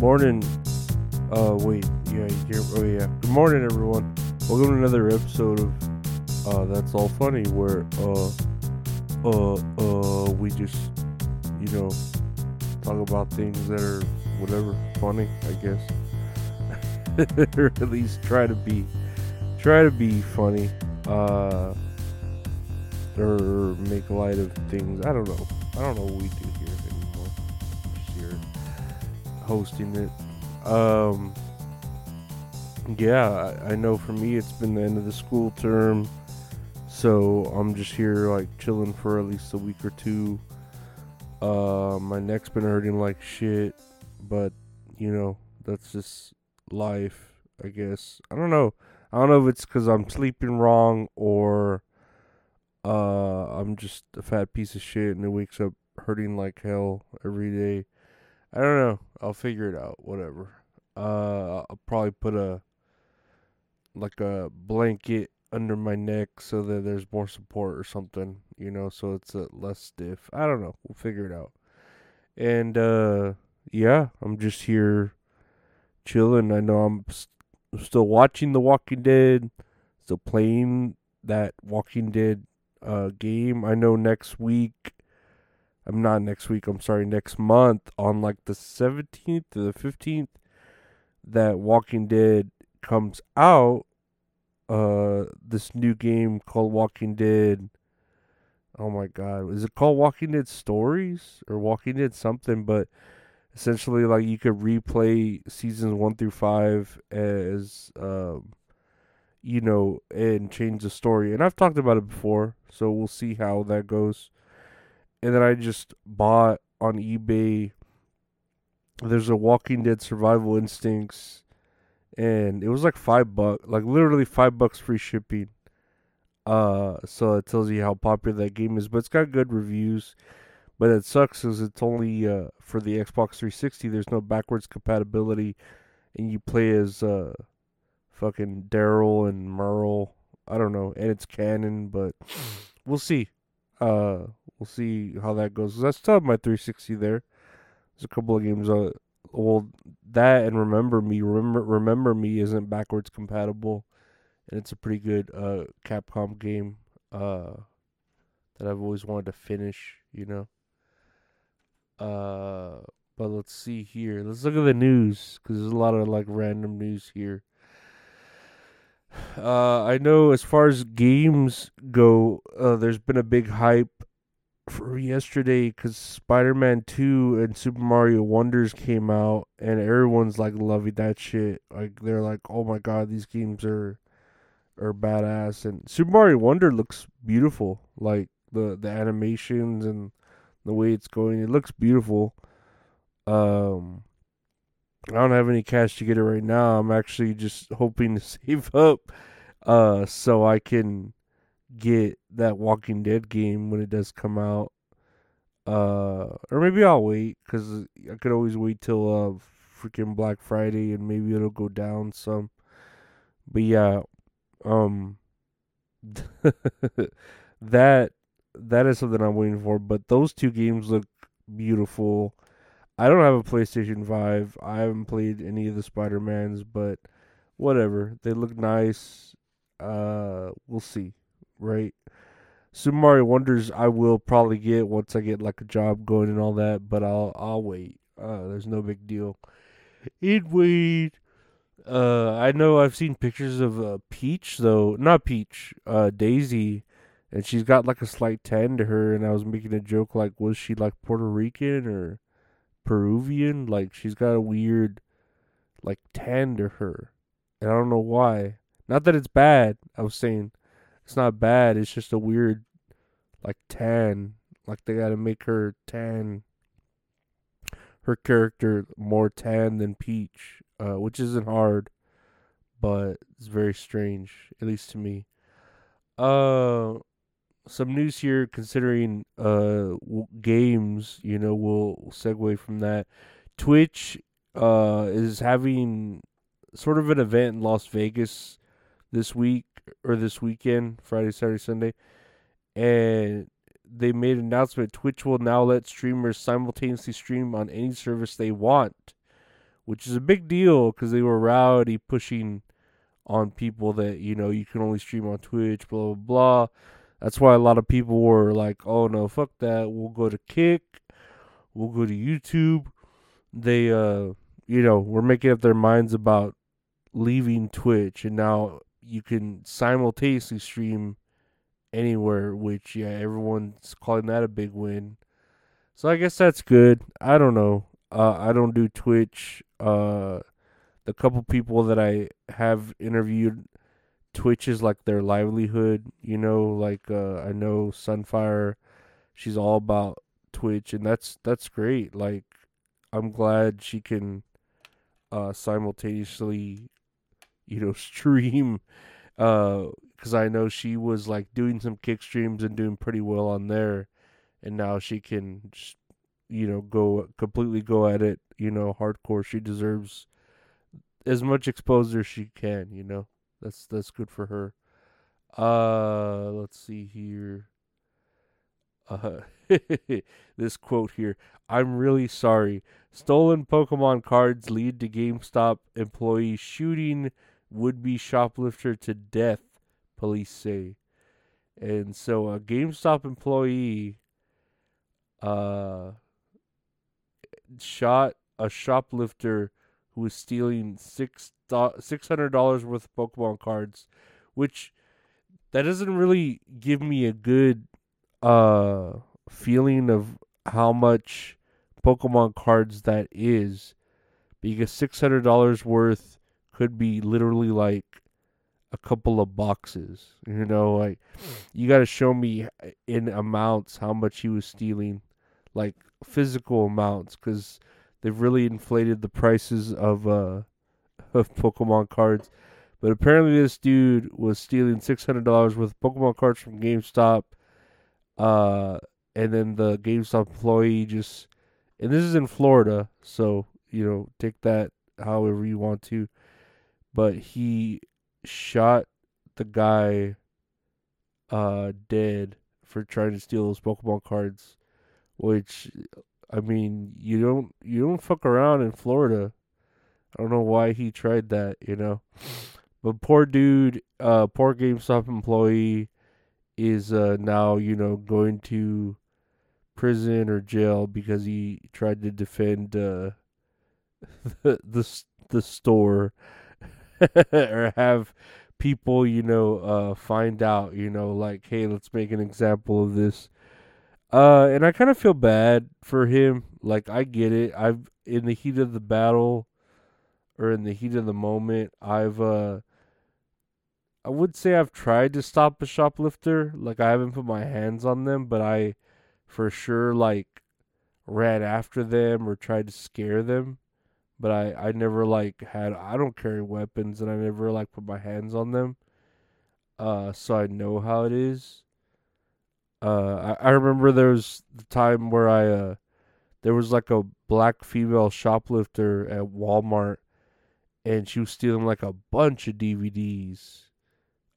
morning. Uh, wait, yeah, hear? Oh yeah. Good morning, everyone. Welcome to another episode of uh, That's All Funny, where uh, uh, uh, we just, you know, talk about things that are whatever funny, I guess. or at least try to be, try to be funny. Uh, or make light of things. I don't know. I don't know what we do here hosting it. Um, yeah, I, I know for me it's been the end of the school term, so I'm just here like chilling for at least a week or two. Uh, my neck's been hurting like shit, but you know that's just life, I guess. I don't know. I don't know if it's because I'm sleeping wrong or uh, I'm just a fat piece of shit and it wakes up hurting like hell every day. I don't know. I'll figure it out. Whatever. Uh, I'll probably put a like a blanket under my neck so that there's more support or something, you know, so it's uh, less stiff. I don't know. We'll figure it out. And uh, yeah, I'm just here chilling. I know I'm st- still watching The Walking Dead, still playing that Walking Dead uh, game. I know next week, I'm not next week, I'm sorry, next month on like the 17th to the 15th, that Walking Dead comes out. Uh, this new game called Walking Dead. Oh my god, is it called Walking Dead Stories or Walking Dead something? But essentially, like you could replay seasons one through five as um, you know, and change the story. And I've talked about it before, so we'll see how that goes. And then I just bought on eBay. There's a Walking Dead Survival Instincts, and it was like five bucks, like literally five bucks free shipping. Uh, so it tells you how popular that game is, but it's got good reviews. But it sucks because it's only uh, for the Xbox 360. There's no backwards compatibility, and you play as uh, fucking Daryl and Merle. I don't know, and it's canon, but we'll see. Uh, we'll see how that goes. I still have my 360 there. There's a couple of games. Uh, well, that and Remember Me. Remember, Remember Me isn't backwards compatible, and it's a pretty good uh Capcom game. Uh, that I've always wanted to finish. You know. Uh, but let's see here. Let's look at the news because there's a lot of like random news here. Uh, I know as far as games go, uh, there's been a big hype for yesterday because Spider-Man 2 and Super Mario Wonders came out, and everyone's like loving that shit. Like they're like, "Oh my god, these games are are badass." And Super Mario Wonder looks beautiful, like the the animations and the way it's going. It looks beautiful. Um, I don't have any cash to get it right now. I'm actually just hoping to save up uh so I can get that Walking Dead game when it does come out. Uh or maybe I'll wait cuz I could always wait till uh freaking Black Friday and maybe it'll go down some. But yeah, um that that is something I'm waiting for, but those two games look beautiful. I don't have a PlayStation 5. I haven't played any of the Spider-Mans, but whatever. They look nice. Uh we'll see, right? Super Mario Wonders I will probably get once I get like a job going and all that, but I'll I'll wait. Uh there's no big deal. It wait. Uh I know I've seen pictures of uh, Peach though, not Peach, uh Daisy and she's got like a slight tan to her and I was making a joke like was she like Puerto Rican or Peruvian. Like she's got a weird like tan to her. And I don't know why. Not that it's bad. I was saying it's not bad. It's just a weird like tan. Like they gotta make her tan her character more tan than Peach. Uh, which isn't hard, but it's very strange, at least to me. Uh some news here considering uh games you know we'll segue from that twitch uh is having sort of an event in las vegas this week or this weekend friday saturday sunday and they made an announcement twitch will now let streamers simultaneously stream on any service they want which is a big deal because they were rowdy pushing on people that you know you can only stream on Twitch, blah blah blah. That's why a lot of people were like, "Oh no, fuck that. We'll go to Kick. We'll go to YouTube." They, uh, you know, were making up their minds about leaving Twitch, and now you can simultaneously stream anywhere. Which, yeah, everyone's calling that a big win. So I guess that's good. I don't know. Uh, I don't do Twitch. Uh, the couple people that I have interviewed, Twitch is like their livelihood. You know, like uh, I know Sunfire, she's all about Twitch, and that's that's great. Like, I'm glad she can uh, simultaneously, you know, stream. Because uh, I know she was like doing some kick streams and doing pretty well on there, and now she can just, you know, go completely go at it. You know, hardcore. She deserves as much exposure as she can, you know. That's that's good for her. Uh let's see here. Uh this quote here. I'm really sorry. Stolen Pokemon cards lead to GameStop employee shooting would be shoplifter to death, police say. And so a GameStop employee uh shot a shoplifter who was stealing six six hundred dollars worth of Pokemon cards, which that doesn't really give me a good uh feeling of how much Pokemon cards that is, because six hundred dollars worth could be literally like a couple of boxes. You know, like you got to show me in amounts how much he was stealing, like physical amounts, because they've really inflated the prices of uh of Pokemon cards. But apparently this dude was stealing six hundred dollars worth of Pokemon cards from GameStop. Uh and then the GameStop employee just and this is in Florida, so you know, take that however you want to. But he shot the guy uh dead for trying to steal those Pokemon cards, which I mean, you don't you don't fuck around in Florida. I don't know why he tried that, you know. But poor dude, uh, poor GameStop employee is uh, now, you know, going to prison or jail because he tried to defend uh, the, the the store or have people, you know, uh, find out, you know, like, hey, let's make an example of this uh, and I kind of feel bad for him. Like I get it. I've in the heat of the battle, or in the heat of the moment, I've uh, I would say I've tried to stop a shoplifter. Like I haven't put my hands on them, but I, for sure, like ran after them or tried to scare them. But I I never like had I don't carry weapons and I never like put my hands on them. Uh, so I know how it is. Uh, I, I remember there was the time where I uh, there was like a black female shoplifter at Walmart, and she was stealing like a bunch of DVDs.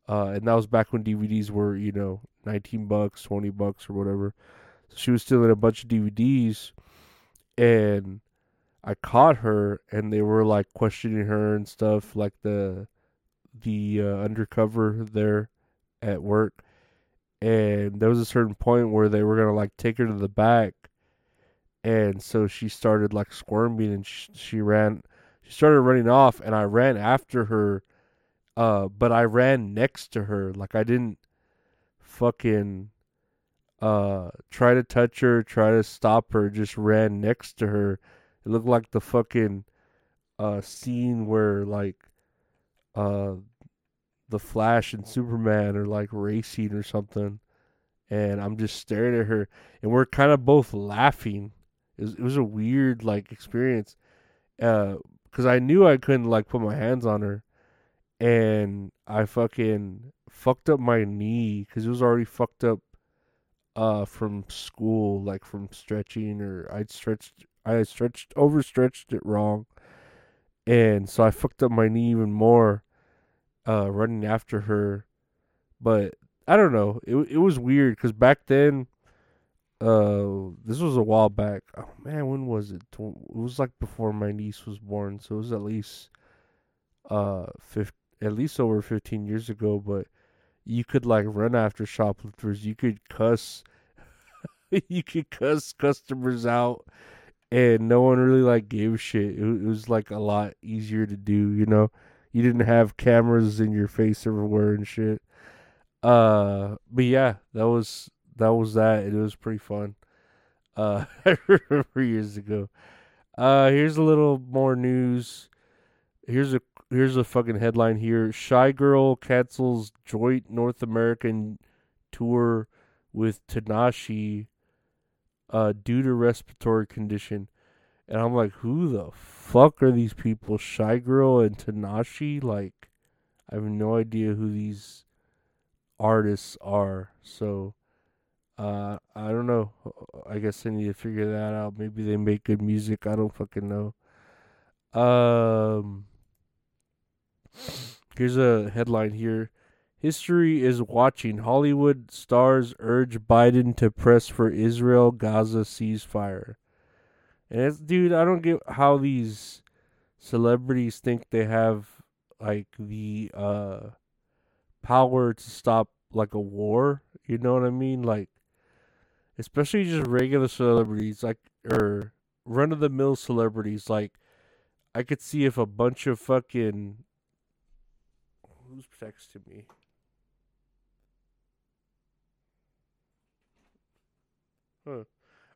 Uh, and that was back when DVDs were, you know, nineteen bucks, twenty bucks, or whatever. So she was stealing a bunch of DVDs, and I caught her, and they were like questioning her and stuff, like the the uh, undercover there at work. And there was a certain point where they were gonna like take her to the back, and so she started like squirming and she, she ran, she started running off, and I ran after her, uh, but I ran next to her, like I didn't fucking uh try to touch her, try to stop her, just ran next to her. It looked like the fucking uh scene where like uh the Flash and Superman are like racing or something, and I'm just staring at her, and we're kind of both laughing. It was, it was a weird like experience, uh, because I knew I couldn't like put my hands on her, and I fucking fucked up my knee because it was already fucked up, uh, from school, like from stretching or I'd stretched, I stretched overstretched it wrong, and so I fucked up my knee even more uh, running after her. But I don't know. It it was weird because back then, uh, this was a while back. Oh man, when was it? It was like before my niece was born, so it was at least uh, at least over 15 years ago. But you could like run after shoplifters. You could cuss. you could cuss customers out, and no one really like gave shit. It, it was like a lot easier to do. You know, you didn't have cameras in your face everywhere and shit. Uh, but yeah, that was that was that. It was pretty fun. Uh, I remember years ago. Uh, here's a little more news. Here's a here's a fucking headline here. Shy Girl cancels joint North American tour with Tinashe uh due to respiratory condition. And I'm like, who the fuck are these people? Shy Girl and Tinashe? Like, I have no idea who these artists are. So, uh, I don't know. I guess I need to figure that out. Maybe they make good music. I don't fucking know. Um, here's a headline here. History is watching. Hollywood stars urge Biden to press for Israel Gaza ceasefire. And it's, dude, I don't get how these celebrities think they have like the uh power to stop like a war. You know what I mean? Like, especially just regular celebrities, like or run of the mill celebrities. Like, I could see if a bunch of fucking who's texting me. Huh.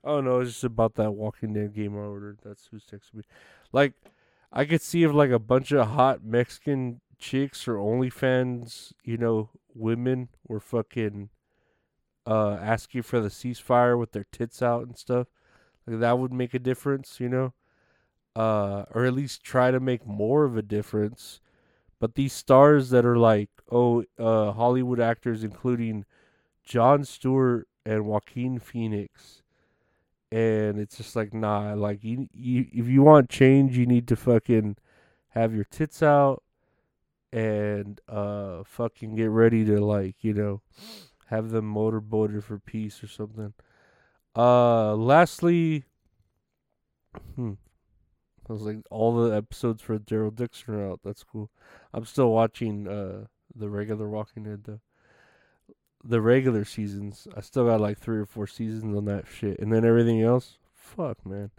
Oh no, it's just about that Walking Dead game I ordered. That's who's texting me. Like, I could see if like a bunch of hot Mexican chicks or OnlyFans, you know, women were fucking uh asking for the ceasefire with their tits out and stuff. Like that would make a difference, you know? Uh or at least try to make more of a difference. But these stars that are like, oh, uh Hollywood actors including Jon Stewart and Joaquin Phoenix. And it's just like nah like you, you if you want change you need to fucking have your tits out and uh fucking get ready to like you know have them motorboated for peace or something. Uh lastly hmm I was like all the episodes for Daryl Dixon are out. That's cool. I'm still watching uh the regular Walking Dead though the regular seasons. I still got like three or four seasons on that shit, and then everything else, fuck, man.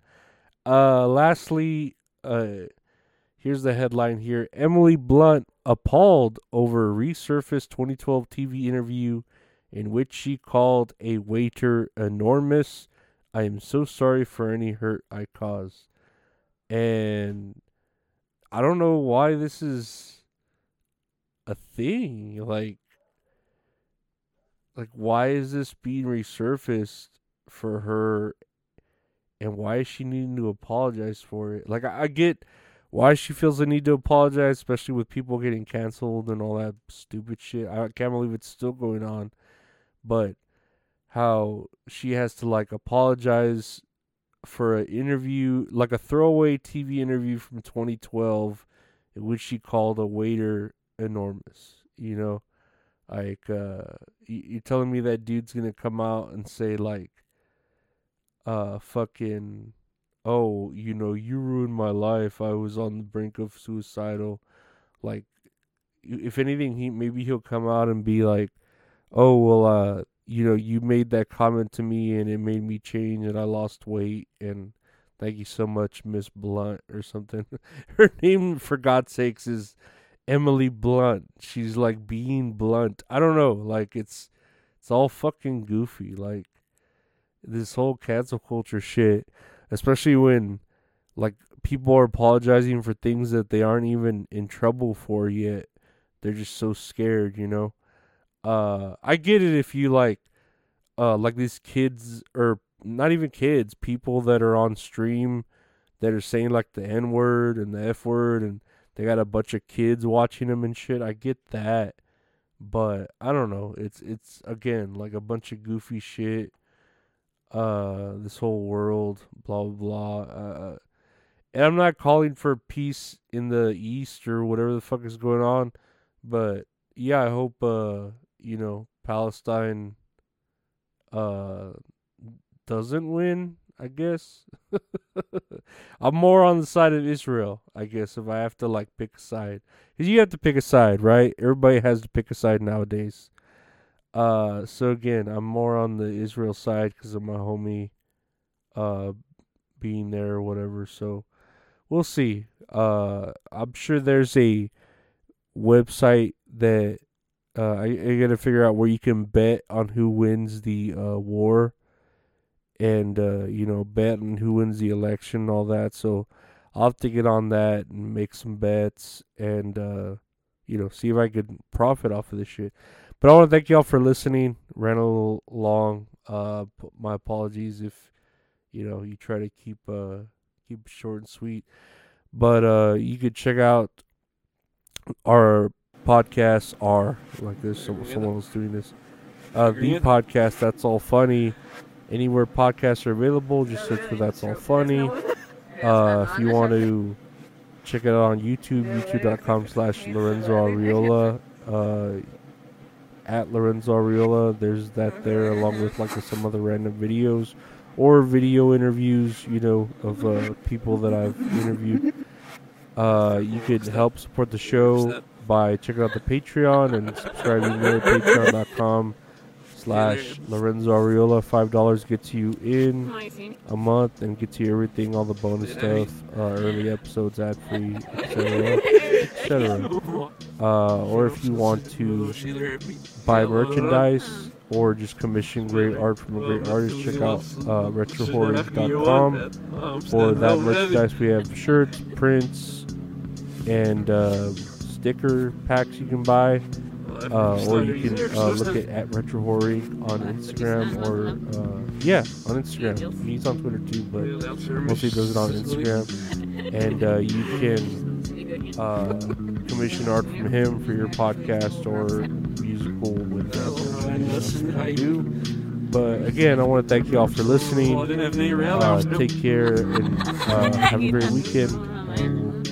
Uh, lastly, uh, here's the headline here: Emily Blunt appalled over resurfaced 2012 TV interview in which she called a waiter enormous. I am so sorry for any hurt I caused, and I don't know why this is a thing. Like like why is this being resurfaced for her? And why is she needing to apologize for it? Like i, I get why she feels the need to apologize especially with people getting canceled and all that stupid shit. I can't believe it's still going on. But how she has to like apologize for an interview like a throwaway tv interview from 2012 in which she called a waiter enormous you know like, uh, you, you're telling me that dude's gonna come out and say like, uh, fucking, oh, you know, you ruined my life. I was on the brink of suicidal. Like, if anything, he maybe he'll come out and be like, oh, well, uh, you know, you made that comment to me and it made me change and I lost weight and thank you so much, Miss Blunt or something. Her name, for God's sakes, is Emily Blunt. She's like being blunt. I don't know. Like it's it's all fucking goofy. Like this whole cancel culture shit, especially when like people are apologizing for things that they aren't even in trouble for yet. They're just so scared, you know. Uh I get it if you like uh like these kids or not even kids, people that are on stream that are saying like the N word and the F word and they got a bunch of kids watching them and shit. I get that, but I don't know. It's it's again like a bunch of goofy shit. Uh, this whole world, blah blah blah. Uh, and I'm not calling for peace in the east or whatever the fuck is going on, but yeah, I hope uh you know Palestine uh doesn't win, I guess. I'm more on the side of Israel, I guess, if I have to like pick a side. Cause you have to pick a side, right? Everybody has to pick a side nowadays. Uh, so again, I'm more on the Israel side because of my homie, uh, being there or whatever. So we'll see. Uh, I'm sure there's a website that uh, I, I gotta figure out where you can bet on who wins the uh, war, and uh, you know betting who wins the election, all that. So I'll have to get on that and make some bets, and uh, you know see if I could profit off of this shit. But I want to thank y'all for listening. Ran a little long. Uh, my apologies if you know you try to keep uh keep short and sweet. But uh, you could check out our podcasts are like this. some, someone was doing this. Uh, the podcast that's all funny. Anywhere podcasts are available, just search for that's all funny. Uh, if you want to check it out on YouTube, youtube.com slash Lorenzo Ariola. Uh, at Lorenzo Ariola, there's that there along with like some other random videos or video interviews, you know, of uh, people that I've interviewed. Uh, you could help support the show by checking out the Patreon and subscribing to patreon.com slash Lorenzo Ariola. Five dollars gets you in a month and gets you everything, all the bonus stuff, uh, early episodes, ad free, etc., etc. Uh, or if you want to buy merchandise or just commission great art from a great artist, check out uh, retrohorrors.com. For that merchandise, we have shirts, prints, and uh, sticker packs you can buy. Uh, or you can uh, look at, at Retro Horror on Instagram or uh, yeah on Instagram. He's on Twitter too, but mostly does it on Instagram. And uh, you can uh, commission art from him for your podcast or musical whatever you do. But again, I want to thank you all for listening. Uh, take care and have a great weekend